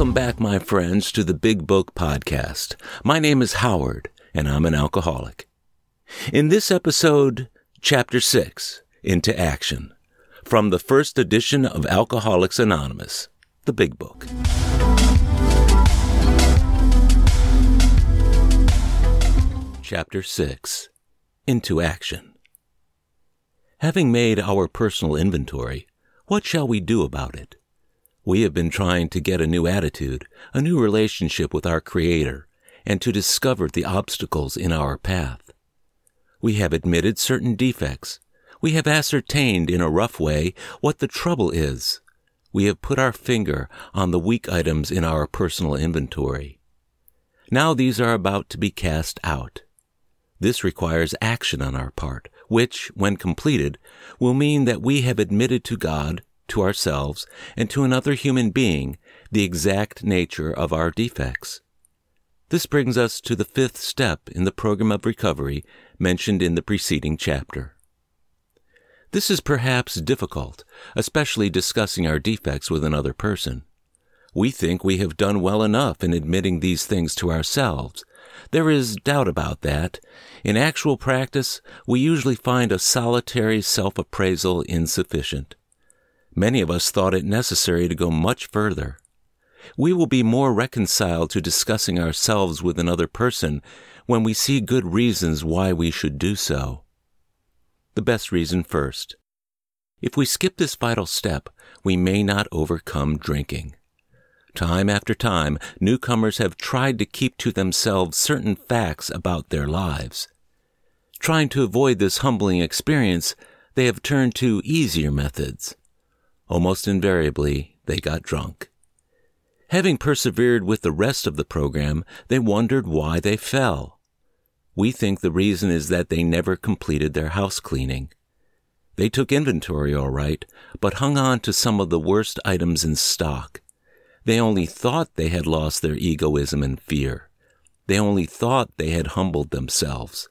Welcome back, my friends, to the Big Book Podcast. My name is Howard, and I'm an alcoholic. In this episode, Chapter 6 Into Action, from the first edition of Alcoholics Anonymous, the Big Book. Chapter 6 Into Action. Having made our personal inventory, what shall we do about it? We have been trying to get a new attitude, a new relationship with our Creator, and to discover the obstacles in our path. We have admitted certain defects. We have ascertained in a rough way what the trouble is. We have put our finger on the weak items in our personal inventory. Now these are about to be cast out. This requires action on our part, which, when completed, will mean that we have admitted to God, to ourselves, and to another human being the exact nature of our defects. This brings us to the fifth step in the program of recovery mentioned in the preceding chapter. This is perhaps difficult, especially discussing our defects with another person. We think we have done well enough in admitting these things to ourselves, there is doubt about that. In actual practice, we usually find a solitary self appraisal insufficient. Many of us thought it necessary to go much further. We will be more reconciled to discussing ourselves with another person when we see good reasons why we should do so. The best reason first. If we skip this vital step, we may not overcome drinking. Time after time, newcomers have tried to keep to themselves certain facts about their lives. Trying to avoid this humbling experience, they have turned to easier methods. Almost invariably, they got drunk. Having persevered with the rest of the program, they wondered why they fell. We think the reason is that they never completed their house cleaning. They took inventory all right, but hung on to some of the worst items in stock. They only thought they had lost their egoism and fear. They only thought they had humbled themselves.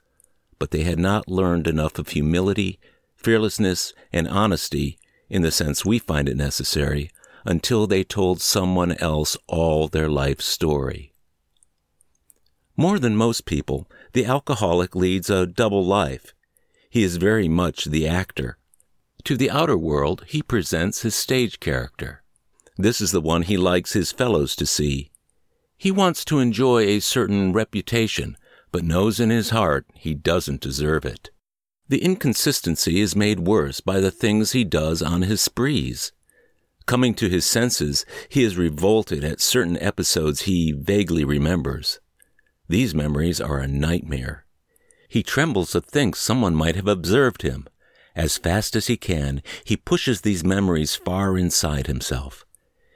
But they had not learned enough of humility, fearlessness, and honesty, in the sense we find it necessary, until they told someone else all their life story. More than most people, the alcoholic leads a double life. He is very much the actor. To the outer world, he presents his stage character. This is the one he likes his fellows to see. He wants to enjoy a certain reputation, but knows in his heart he doesn't deserve it. The inconsistency is made worse by the things he does on his sprees. Coming to his senses, he is revolted at certain episodes he vaguely remembers. These memories are a nightmare. He trembles to think someone might have observed him. As fast as he can, he pushes these memories far inside himself.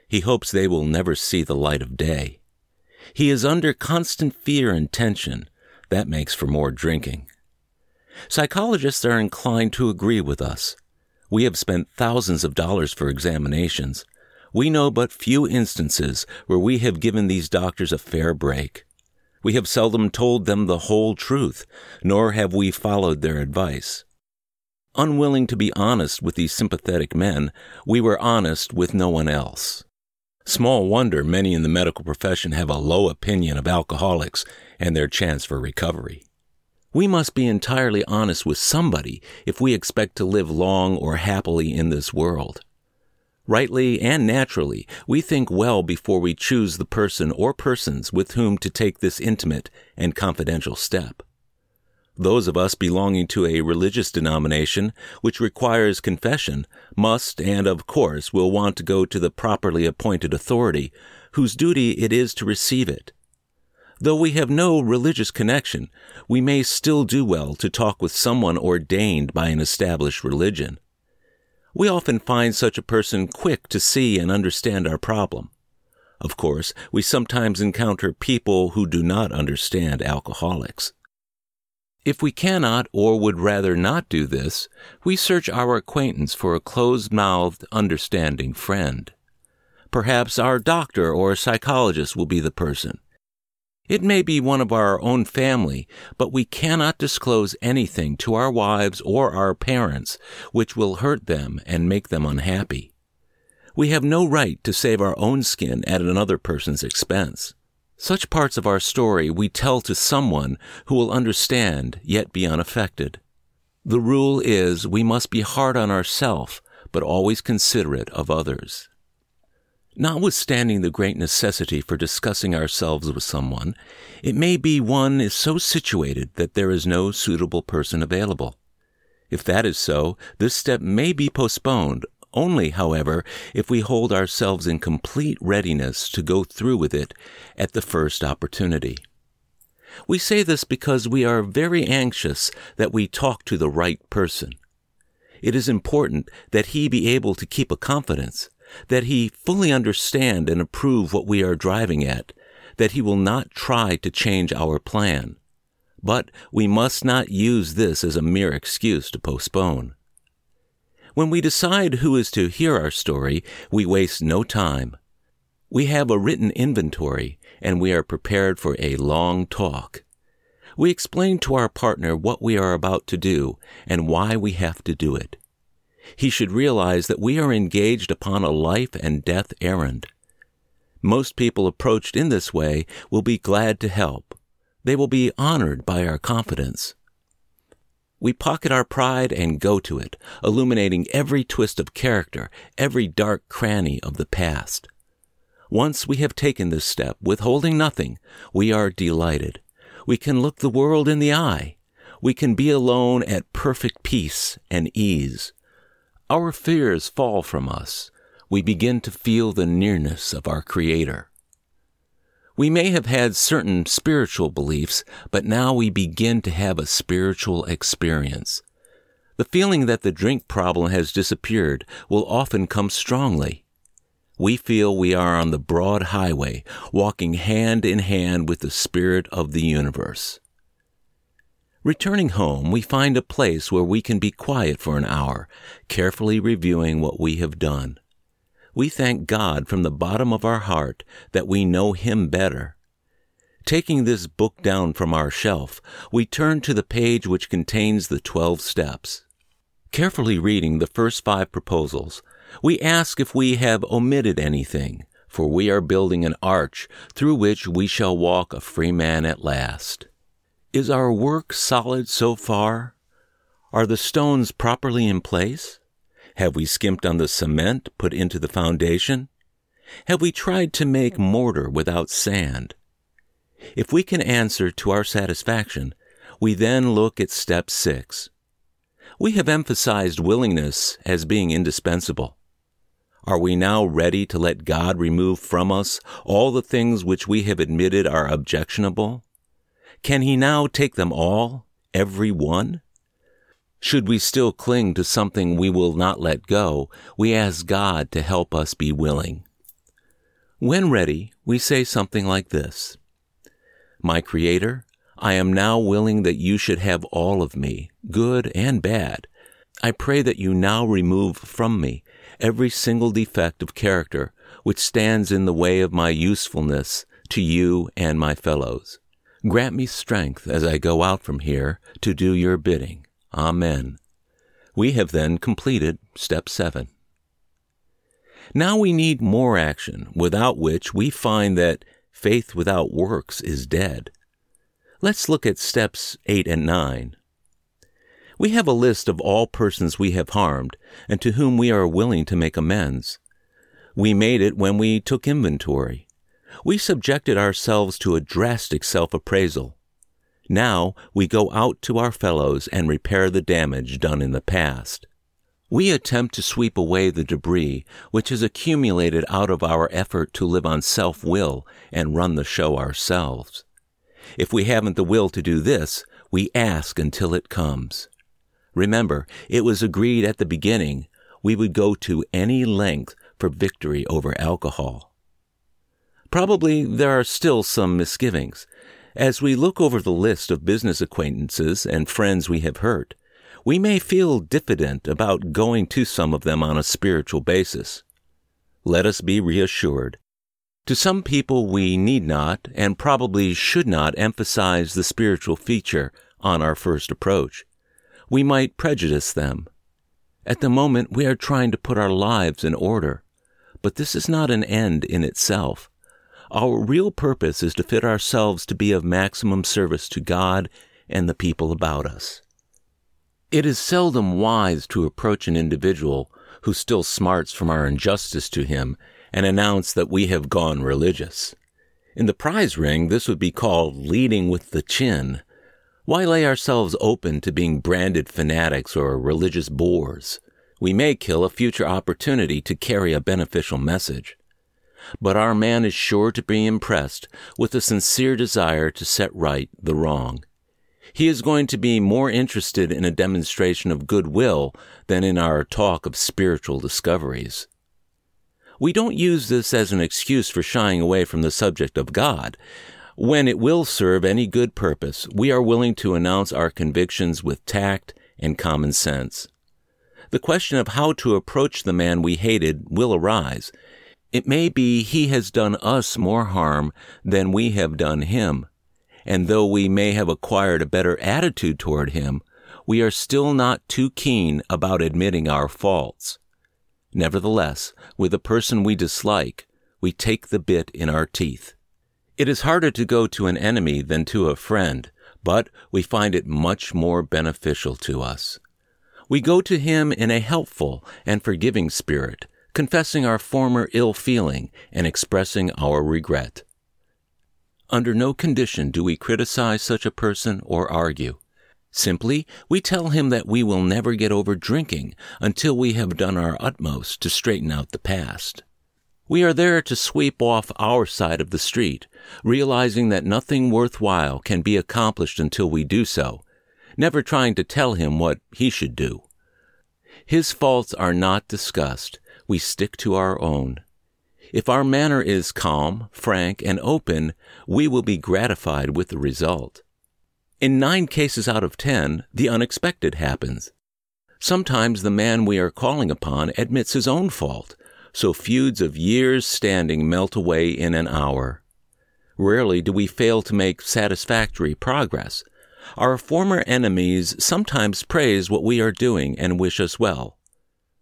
He hopes they will never see the light of day. He is under constant fear and tension. That makes for more drinking. Psychologists are inclined to agree with us. We have spent thousands of dollars for examinations. We know but few instances where we have given these doctors a fair break. We have seldom told them the whole truth, nor have we followed their advice. Unwilling to be honest with these sympathetic men, we were honest with no one else. Small wonder many in the medical profession have a low opinion of alcoholics and their chance for recovery. We must be entirely honest with somebody if we expect to live long or happily in this world. Rightly and naturally, we think well before we choose the person or persons with whom to take this intimate and confidential step. Those of us belonging to a religious denomination which requires confession must and of course will want to go to the properly appointed authority whose duty it is to receive it. Though we have no religious connection, we may still do well to talk with someone ordained by an established religion. We often find such a person quick to see and understand our problem. Of course, we sometimes encounter people who do not understand alcoholics. If we cannot or would rather not do this, we search our acquaintance for a closed mouthed, understanding friend. Perhaps our doctor or psychologist will be the person. It may be one of our own family, but we cannot disclose anything to our wives or our parents which will hurt them and make them unhappy. We have no right to save our own skin at another person's expense. Such parts of our story we tell to someone who will understand yet be unaffected. The rule is we must be hard on ourselves, but always considerate of others. Notwithstanding the great necessity for discussing ourselves with someone, it may be one is so situated that there is no suitable person available. If that is so, this step may be postponed only, however, if we hold ourselves in complete readiness to go through with it at the first opportunity. We say this because we are very anxious that we talk to the right person. It is important that he be able to keep a confidence, that he fully understand and approve what we are driving at, that he will not try to change our plan. But we must not use this as a mere excuse to postpone. When we decide who is to hear our story, we waste no time. We have a written inventory and we are prepared for a long talk. We explain to our partner what we are about to do and why we have to do it. He should realize that we are engaged upon a life and death errand. Most people approached in this way will be glad to help. They will be honored by our confidence. We pocket our pride and go to it, illuminating every twist of character, every dark cranny of the past. Once we have taken this step, withholding nothing, we are delighted. We can look the world in the eye. We can be alone at perfect peace and ease. Our fears fall from us. We begin to feel the nearness of our Creator. We may have had certain spiritual beliefs, but now we begin to have a spiritual experience. The feeling that the drink problem has disappeared will often come strongly. We feel we are on the broad highway, walking hand in hand with the Spirit of the universe. Returning home, we find a place where we can be quiet for an hour, carefully reviewing what we have done we thank God from the bottom of our heart that we know Him better. Taking this book down from our shelf, we turn to the page which contains the twelve steps. Carefully reading the first five proposals, we ask if we have omitted anything, for we are building an arch through which we shall walk a free man at last. Is our work solid so far? Are the stones properly in place? Have we skimped on the cement put into the foundation? Have we tried to make mortar without sand? If we can answer to our satisfaction, we then look at step six. We have emphasized willingness as being indispensable. Are we now ready to let God remove from us all the things which we have admitted are objectionable? Can He now take them all, every one? Should we still cling to something we will not let go, we ask God to help us be willing. When ready, we say something like this My Creator, I am now willing that you should have all of me, good and bad. I pray that you now remove from me every single defect of character which stands in the way of my usefulness to you and my fellows. Grant me strength as I go out from here to do your bidding. Amen. We have then completed step seven. Now we need more action, without which we find that faith without works is dead. Let's look at steps eight and nine. We have a list of all persons we have harmed and to whom we are willing to make amends. We made it when we took inventory. We subjected ourselves to a drastic self appraisal. Now we go out to our fellows and repair the damage done in the past. We attempt to sweep away the debris which has accumulated out of our effort to live on self will and run the show ourselves. If we haven't the will to do this, we ask until it comes. Remember, it was agreed at the beginning we would go to any length for victory over alcohol. Probably there are still some misgivings, as we look over the list of business acquaintances and friends we have hurt, we may feel diffident about going to some of them on a spiritual basis. Let us be reassured. To some people, we need not and probably should not emphasize the spiritual feature on our first approach. We might prejudice them. At the moment, we are trying to put our lives in order. but this is not an end in itself. Our real purpose is to fit ourselves to be of maximum service to God and the people about us. It is seldom wise to approach an individual who still smarts from our injustice to him and announce that we have gone religious. In the prize ring, this would be called leading with the chin. Why lay ourselves open to being branded fanatics or religious bores? We may kill a future opportunity to carry a beneficial message. But our man is sure to be impressed with a sincere desire to set right the wrong. He is going to be more interested in a demonstration of goodwill than in our talk of spiritual discoveries. We don't use this as an excuse for shying away from the subject of God. When it will serve any good purpose, we are willing to announce our convictions with tact and common sense. The question of how to approach the man we hated will arise. It may be he has done us more harm than we have done him and though we may have acquired a better attitude toward him, we are still not too keen about admitting our faults. Nevertheless, with a person we dislike, we take the bit in our teeth. It is harder to go to an enemy than to a friend, but we find it much more beneficial to us. We go to him in a helpful and forgiving spirit, confessing our former ill feeling and expressing our regret. Under no condition do we criticize such a person or argue. Simply, we tell him that we will never get over drinking until we have done our utmost to straighten out the past. We are there to sweep off our side of the street, realizing that nothing worthwhile can be accomplished until we do so, never trying to tell him what he should do. His faults are not discussed. We stick to our own. If our manner is calm, frank, and open, we will be gratified with the result. In nine cases out of ten, the unexpected happens. Sometimes the man we are calling upon admits his own fault, so feuds of years standing melt away in an hour. Rarely do we fail to make satisfactory progress. Our former enemies sometimes praise what we are doing and wish us well.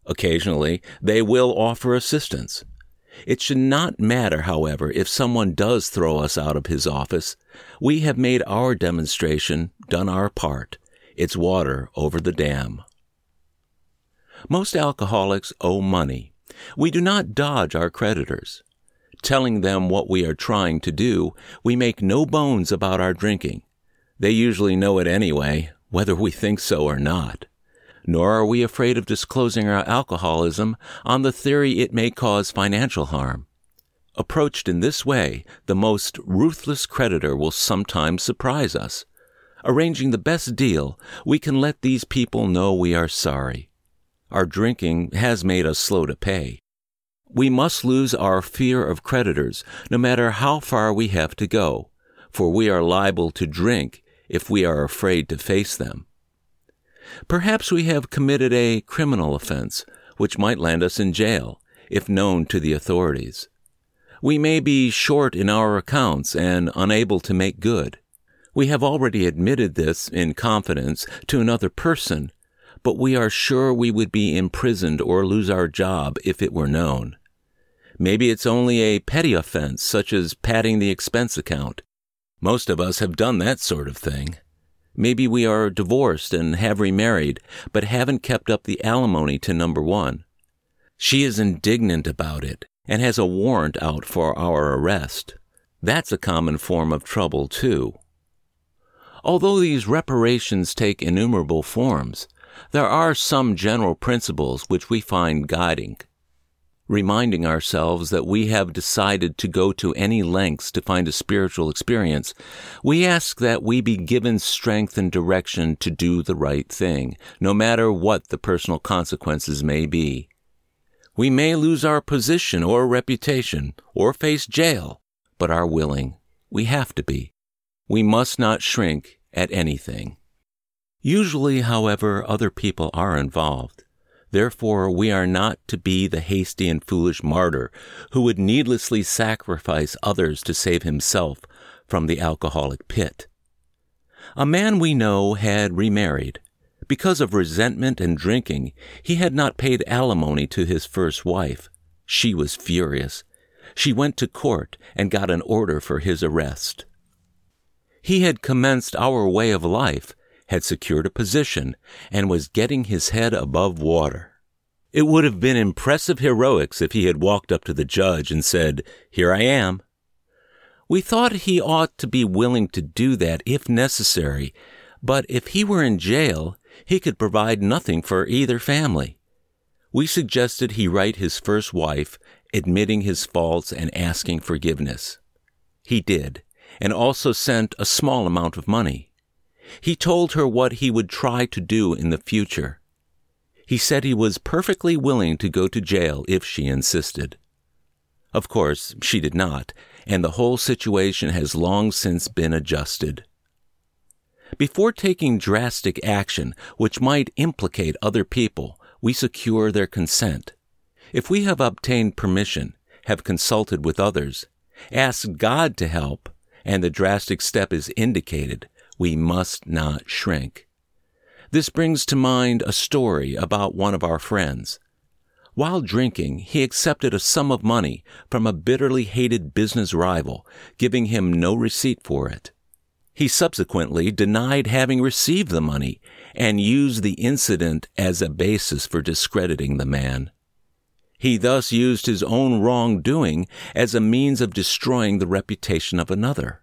Occasionally, they will offer assistance. It should not matter, however, if someone does throw us out of his office. We have made our demonstration, done our part. It's water over the dam. Most alcoholics owe money. We do not dodge our creditors. Telling them what we are trying to do, we make no bones about our drinking. They usually know it anyway, whether we think so or not nor are we afraid of disclosing our alcoholism on the theory it may cause financial harm. Approached in this way, the most ruthless creditor will sometimes surprise us. Arranging the best deal, we can let these people know we are sorry. Our drinking has made us slow to pay. We must lose our fear of creditors, no matter how far we have to go, for we are liable to drink if we are afraid to face them. Perhaps we have committed a criminal offense, which might land us in jail, if known to the authorities. We may be short in our accounts and unable to make good. We have already admitted this in confidence to another person, but we are sure we would be imprisoned or lose our job if it were known. Maybe it's only a petty offense, such as padding the expense account. Most of us have done that sort of thing. Maybe we are divorced and have remarried, but haven't kept up the alimony to number one. She is indignant about it and has a warrant out for our arrest. That's a common form of trouble, too. Although these reparations take innumerable forms, there are some general principles which we find guiding reminding ourselves that we have decided to go to any lengths to find a spiritual experience, we ask that we be given strength and direction to do the right thing, no matter what the personal consequences may be. We may lose our position or reputation or face jail, but are willing. We have to be. We must not shrink at anything. Usually, however, other people are involved. Therefore, we are not to be the hasty and foolish martyr who would needlessly sacrifice others to save himself from the alcoholic pit. A man we know had remarried. Because of resentment and drinking, he had not paid alimony to his first wife. She was furious. She went to court and got an order for his arrest. He had commenced our way of life, had secured a position, and was getting his head above water. It would have been impressive heroics if he had walked up to the judge and said, Here I am. We thought he ought to be willing to do that if necessary, but if he were in jail, he could provide nothing for either family. We suggested he write his first wife, admitting his faults and asking forgiveness. He did, and also sent a small amount of money. He told her what he would try to do in the future. He said he was perfectly willing to go to jail if she insisted. Of course, she did not, and the whole situation has long since been adjusted. Before taking drastic action which might implicate other people, we secure their consent. If we have obtained permission, have consulted with others, asked God to help, and the drastic step is indicated, we must not shrink. This brings to mind a story about one of our friends. While drinking, he accepted a sum of money from a bitterly hated business rival, giving him no receipt for it. He subsequently denied having received the money and used the incident as a basis for discrediting the man. He thus used his own wrongdoing as a means of destroying the reputation of another.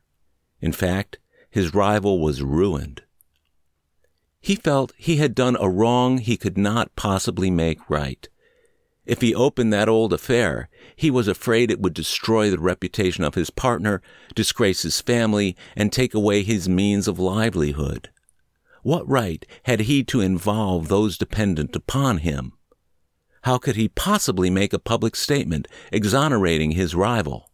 In fact, his rival was ruined. He felt he had done a wrong he could not possibly make right. If he opened that old affair, he was afraid it would destroy the reputation of his partner, disgrace his family, and take away his means of livelihood. What right had he to involve those dependent upon him? How could he possibly make a public statement exonerating his rival?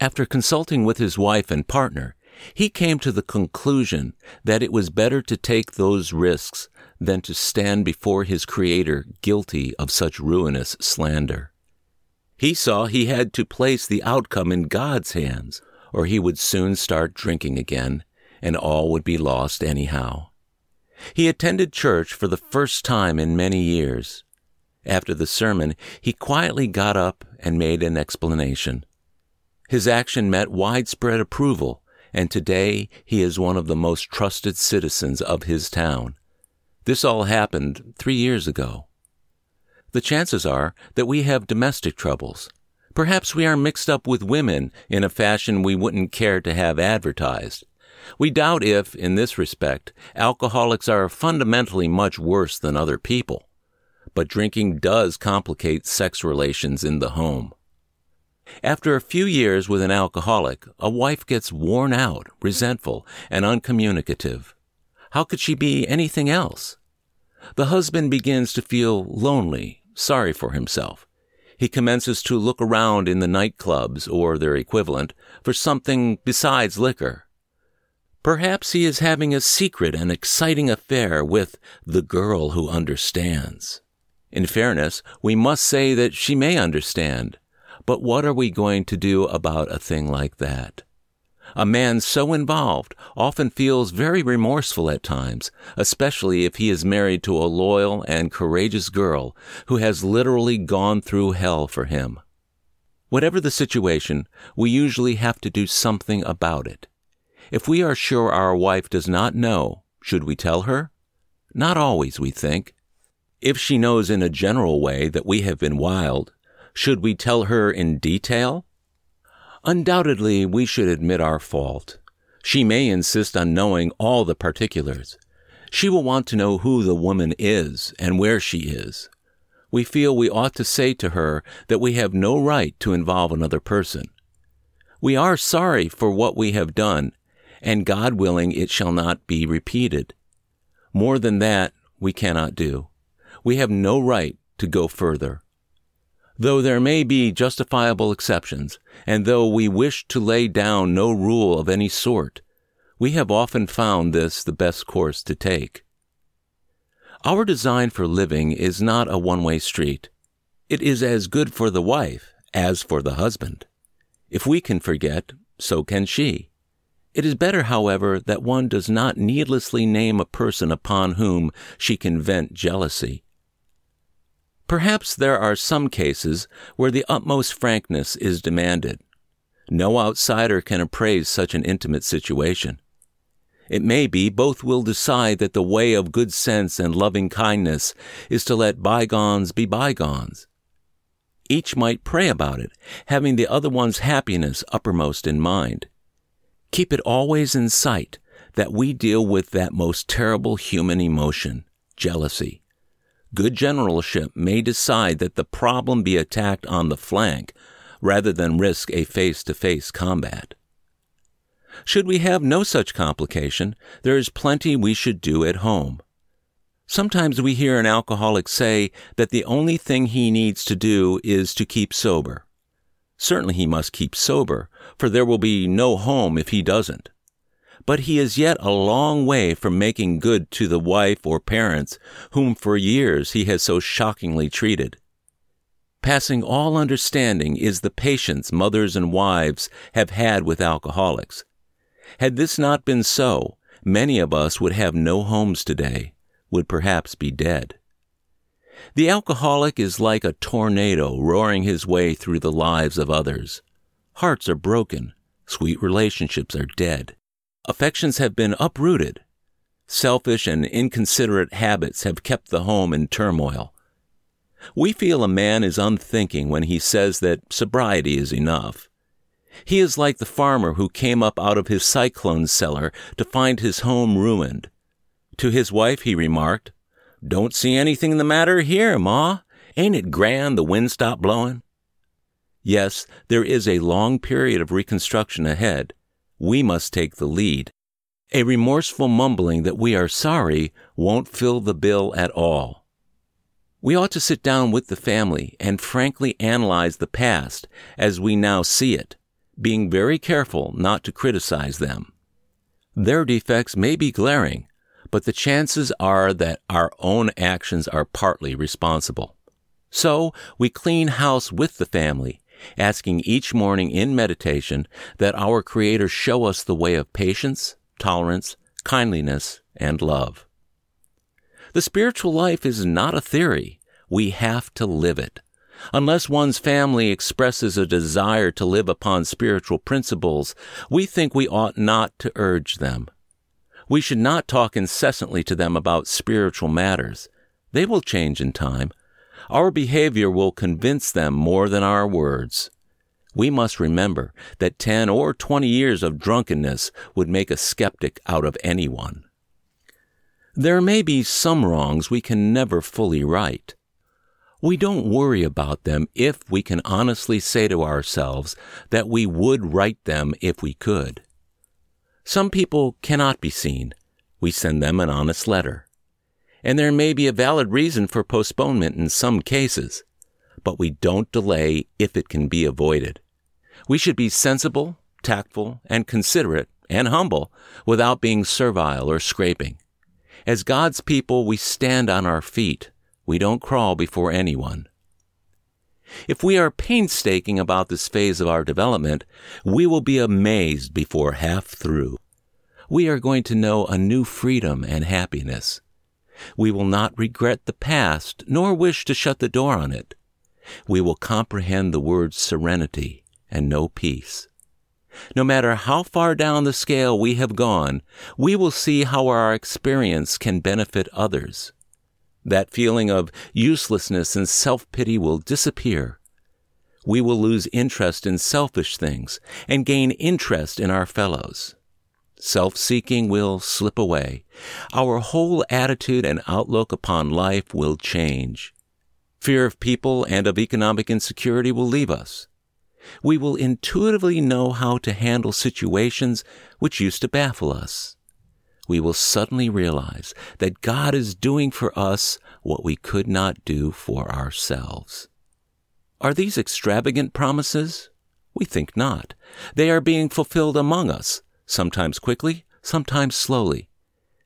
After consulting with his wife and partner, he came to the conclusion that it was better to take those risks than to stand before his Creator guilty of such ruinous slander. He saw he had to place the outcome in God's hands, or he would soon start drinking again, and all would be lost anyhow. He attended church for the first time in many years. After the sermon, he quietly got up and made an explanation. His action met widespread approval and today he is one of the most trusted citizens of his town. This all happened three years ago. The chances are that we have domestic troubles. Perhaps we are mixed up with women in a fashion we wouldn't care to have advertised. We doubt if, in this respect, alcoholics are fundamentally much worse than other people. But drinking does complicate sex relations in the home. After a few years with an alcoholic, a wife gets worn out, resentful, and uncommunicative. How could she be anything else? The husband begins to feel lonely, sorry for himself. He commences to look around in the nightclubs or their equivalent for something besides liquor. Perhaps he is having a secret and exciting affair with the girl who understands. In fairness, we must say that she may understand, but what are we going to do about a thing like that? A man so involved often feels very remorseful at times, especially if he is married to a loyal and courageous girl who has literally gone through hell for him. Whatever the situation, we usually have to do something about it. If we are sure our wife does not know, should we tell her? Not always, we think. If she knows in a general way that we have been wild, should we tell her in detail? Undoubtedly, we should admit our fault. She may insist on knowing all the particulars. She will want to know who the woman is and where she is. We feel we ought to say to her that we have no right to involve another person. We are sorry for what we have done, and God willing it shall not be repeated. More than that we cannot do. We have no right to go further. Though there may be justifiable exceptions, and though we wish to lay down no rule of any sort, we have often found this the best course to take. Our design for living is not a one way street. It is as good for the wife as for the husband. If we can forget, so can she. It is better, however, that one does not needlessly name a person upon whom she can vent jealousy Perhaps there are some cases where the utmost frankness is demanded. No outsider can appraise such an intimate situation. It may be both will decide that the way of good sense and loving kindness is to let bygones be bygones. Each might pray about it, having the other one's happiness uppermost in mind. Keep it always in sight that we deal with that most terrible human emotion, jealousy. Good generalship may decide that the problem be attacked on the flank rather than risk a face to face combat. Should we have no such complication, there is plenty we should do at home. Sometimes we hear an alcoholic say that the only thing he needs to do is to keep sober. Certainly he must keep sober, for there will be no home if he doesn't. But he is yet a long way from making good to the wife or parents whom for years he has so shockingly treated. Passing all understanding is the patience mothers and wives have had with alcoholics. Had this not been so, many of us would have no homes today, would perhaps be dead. The alcoholic is like a tornado roaring his way through the lives of others. Hearts are broken, sweet relationships are dead, affections have been uprooted, selfish and inconsiderate habits have kept the home in turmoil. We feel a man is unthinking when he says that sobriety is enough. He is like the farmer who came up out of his cyclone cellar to find his home ruined. To his wife he remarked, Don't see anything the matter here, Ma. Ain't it grand the wind stopped blowing? Yes, there is a long period of reconstruction ahead. We must take the lead. A remorseful mumbling that we are sorry won't fill the bill at all. We ought to sit down with the family and frankly analyze the past as we now see it being very careful not to criticize them. Their defects may be glaring, but the chances are that our own actions are partly responsible. So we clean house with the family, asking each morning in meditation that our Creator show us the way of patience, tolerance, kindliness, and love. The spiritual life is not a theory. We have to live it. Unless one's family expresses a desire to live upon spiritual principles, we think we ought not to urge them. We should not talk incessantly to them about spiritual matters. They will change in time. Our behavior will convince them more than our words. We must remember that 10 or 20 years of drunkenness would make a skeptic out of anyone. There may be some wrongs we can never fully right. We don't worry about them if we can honestly say to ourselves that we would right them if we could. Some people cannot be seen. We send them an honest letter. And there may be a valid reason for postponement in some cases, but we don't delay if it can be avoided. We should be sensible, tactful, and considerate and humble without being servile or scraping. As God's people, we stand on our feet we don't crawl before anyone. If we are painstaking about this phase of our development, we will be amazed before half through. We are going to know a new freedom and happiness. We will not regret the past, nor wish to shut the door on it. We will comprehend the word serenity and know peace. No matter how far down the scale we have gone, we will see how our experience can benefit others. That feeling of uselessness and self pity will disappear. We will lose interest in selfish things and gain interest in our fellows. Self seeking will slip away. Our whole attitude and outlook upon life will change. Fear of people and of economic insecurity will leave us. We will intuitively know how to handle situations which used to baffle us we will suddenly realize that God is doing for us what we could not do for ourselves. Are these extravagant promises? We think not. They are being fulfilled among us, sometimes quickly, sometimes slowly.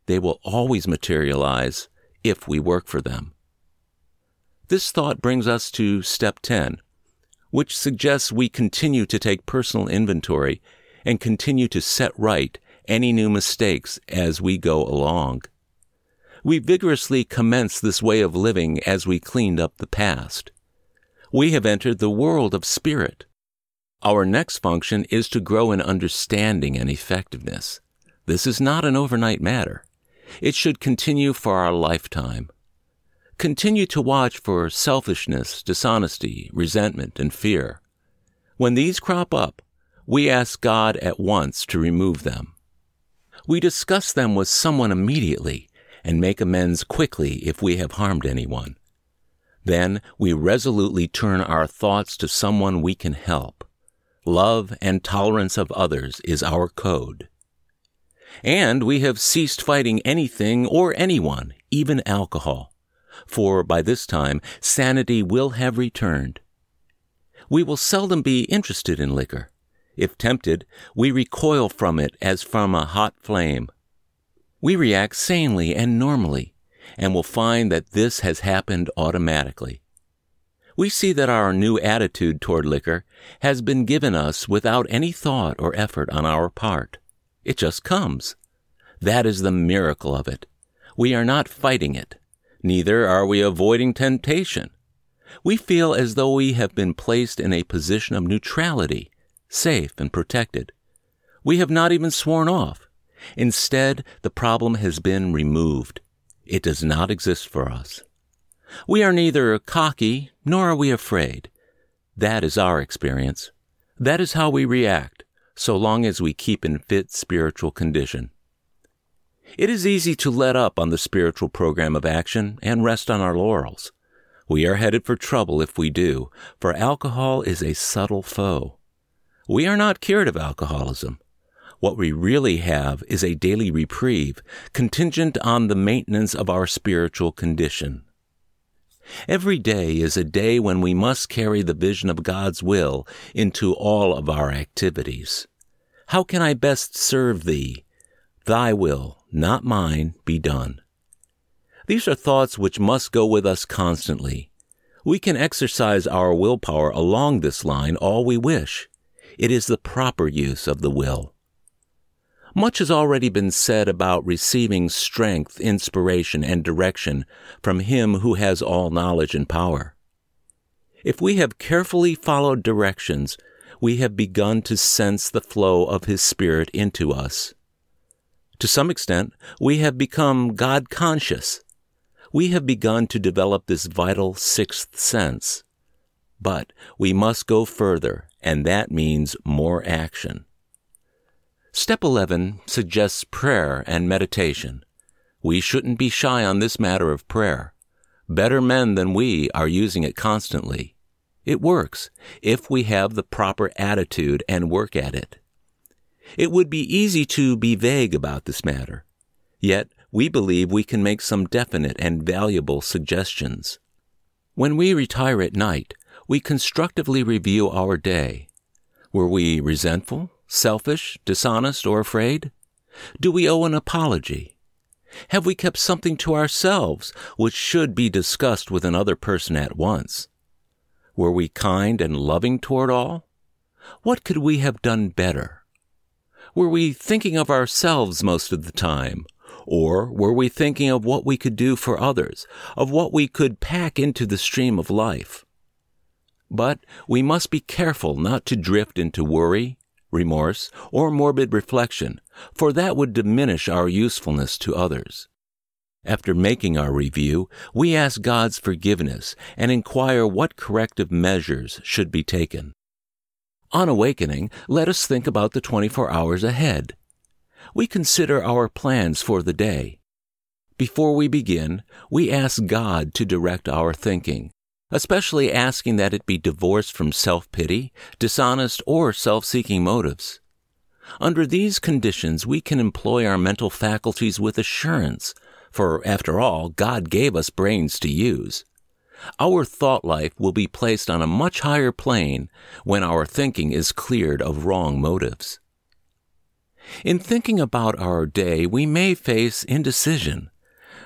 They will always materialize if we work for them. This thought brings us to step 10, which suggests we continue to take personal inventory and continue to set right any new mistakes as we go along. We vigorously commence this way of living as we cleaned up the past. We have entered the world of spirit. Our next function is to grow in understanding and effectiveness. This is not an overnight matter. It should continue for our lifetime. Continue to watch for selfishness, dishonesty, resentment, and fear. When these crop up, we ask God at once to remove them. We discuss them with someone immediately and make amends quickly if we have harmed anyone. Then we resolutely turn our thoughts to someone we can help. Love and tolerance of others is our code. And we have ceased fighting anything or anyone, even alcohol, for by this time sanity will have returned. We will seldom be interested in liquor. If tempted, we recoil from it as from a hot flame. We react sanely and normally, and will find that this has happened automatically. We see that our new attitude toward liquor has been given us without any thought or effort on our part. It just comes. That is the miracle of it. We are not fighting it. Neither are we avoiding temptation. We feel as though we have been placed in a position of neutrality, safe and protected. We have not even sworn off. Instead, the problem has been removed. It does not exist for us. We are neither cocky nor are we afraid. That is our experience. That is how we react, so long as we keep in fit spiritual condition. It is easy to let up on the spiritual program of action and rest on our laurels. We are headed for trouble if we do, for alcohol is a subtle foe. We are not cured of alcoholism. What we really have is a daily reprieve contingent on the maintenance of our spiritual condition. Every day is a day when we must carry the vision of God's will into all of our activities. How can I best serve Thee? Thy will, not mine, be done. These are thoughts which must go with us constantly. We can exercise our willpower along this line all we wish. It is the proper use of the will. Much has already been said about receiving strength, inspiration, and direction from Him who has all knowledge and power. If we have carefully followed directions, we have begun to sense the flow of His Spirit into us. To some extent, we have become God conscious. We have begun to develop this vital sixth sense. But we must go further, and that means more action. Step 11 suggests prayer and meditation. We shouldn't be shy on this matter of prayer. Better men than we are using it constantly. It works if we have the proper attitude and work at it. It would be easy to be vague about this matter. Yet, we believe we can make some definite and valuable suggestions. When we retire at night, we constructively review our day. Were we resentful, selfish, dishonest, or afraid? Do we owe an apology? Have we kept something to ourselves which should be discussed with another person at once? Were we kind and loving toward all? What could we have done better? Were we thinking of ourselves most of the time? Or were we thinking of what we could do for others, of what we could pack into the stream of life? But we must be careful not to drift into worry, remorse, or morbid reflection, for that would diminish our usefulness to others. After making our review, we ask God's forgiveness and inquire what corrective measures should be taken. On awakening, let us think about the 24 hours ahead. We consider our plans for the day. Before we begin, we ask God to direct our thinking, especially asking that it be divorced from self pity, dishonest, or self seeking motives. Under these conditions, we can employ our mental faculties with assurance, for after all, God gave us brains to use. Our thought life will be placed on a much higher plane when our thinking is cleared of wrong motives. In thinking about our day, we may face indecision.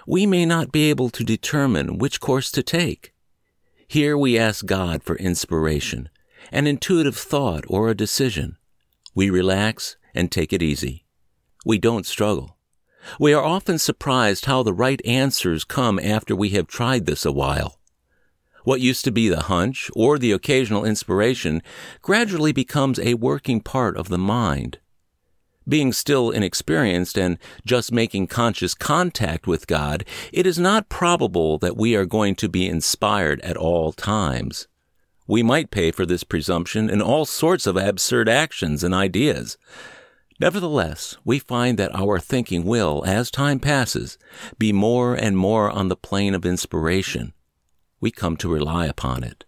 We may not be able to determine which course to take. Here we ask God for inspiration, an intuitive thought or a decision. We relax and take it easy. We don't struggle. We are often surprised how the right answers come after we have tried this a while. What used to be the hunch or the occasional inspiration gradually becomes a working part of the mind. Being still inexperienced and just making conscious contact with God, it is not probable that we are going to be inspired at all times. We might pay for this presumption in all sorts of absurd actions and ideas. Nevertheless, we find that our thinking will, as time passes, be more and more on the plane of inspiration. We come to rely upon it.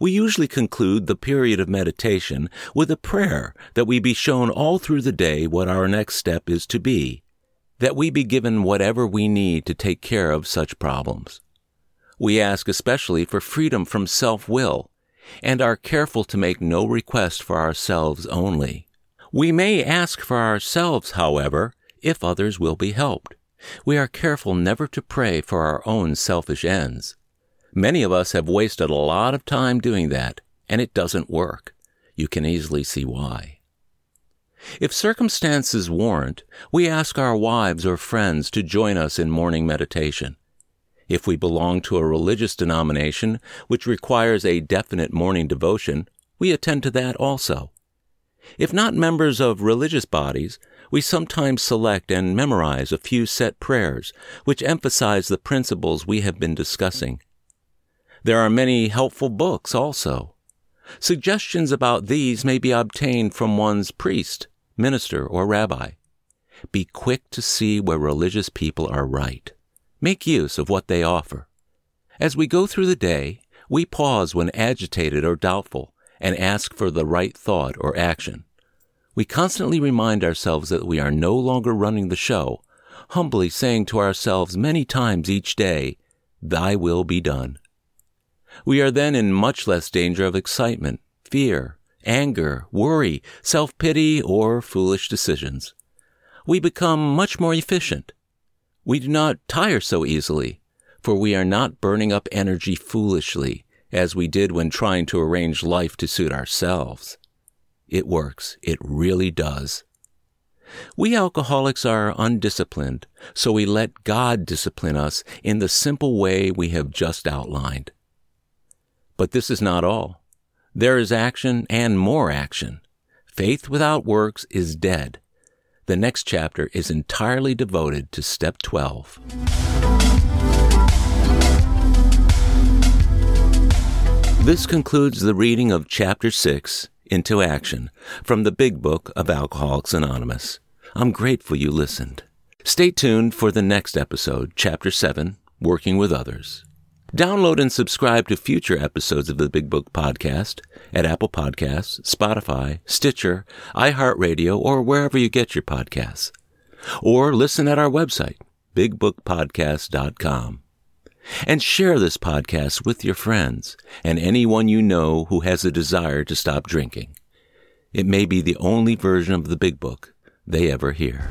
We usually conclude the period of meditation with a prayer that we be shown all through the day what our next step is to be, that we be given whatever we need to take care of such problems. We ask especially for freedom from self-will and are careful to make no request for ourselves only. We may ask for ourselves, however, if others will be helped. We are careful never to pray for our own selfish ends. Many of us have wasted a lot of time doing that, and it doesn't work. You can easily see why. If circumstances warrant, we ask our wives or friends to join us in morning meditation. If we belong to a religious denomination which requires a definite morning devotion, we attend to that also. If not members of religious bodies, we sometimes select and memorize a few set prayers which emphasize the principles we have been discussing. There are many helpful books also. Suggestions about these may be obtained from one's priest, minister, or rabbi. Be quick to see where religious people are right. Make use of what they offer. As we go through the day, we pause when agitated or doubtful and ask for the right thought or action. We constantly remind ourselves that we are no longer running the show, humbly saying to ourselves many times each day, Thy will be done. We are then in much less danger of excitement, fear, anger, worry, self-pity, or foolish decisions. We become much more efficient. We do not tire so easily, for we are not burning up energy foolishly, as we did when trying to arrange life to suit ourselves. It works. It really does. We alcoholics are undisciplined, so we let God discipline us in the simple way we have just outlined. But this is not all. There is action and more action. Faith without works is dead. The next chapter is entirely devoted to step 12. This concludes the reading of Chapter 6, Into Action, from the Big Book of Alcoholics Anonymous. I'm grateful you listened. Stay tuned for the next episode, Chapter 7, Working with Others. Download and subscribe to future episodes of the Big Book Podcast at Apple Podcasts, Spotify, Stitcher, iHeartRadio, or wherever you get your podcasts. Or listen at our website, bigbookpodcast.com. And share this podcast with your friends and anyone you know who has a desire to stop drinking. It may be the only version of the Big Book they ever hear.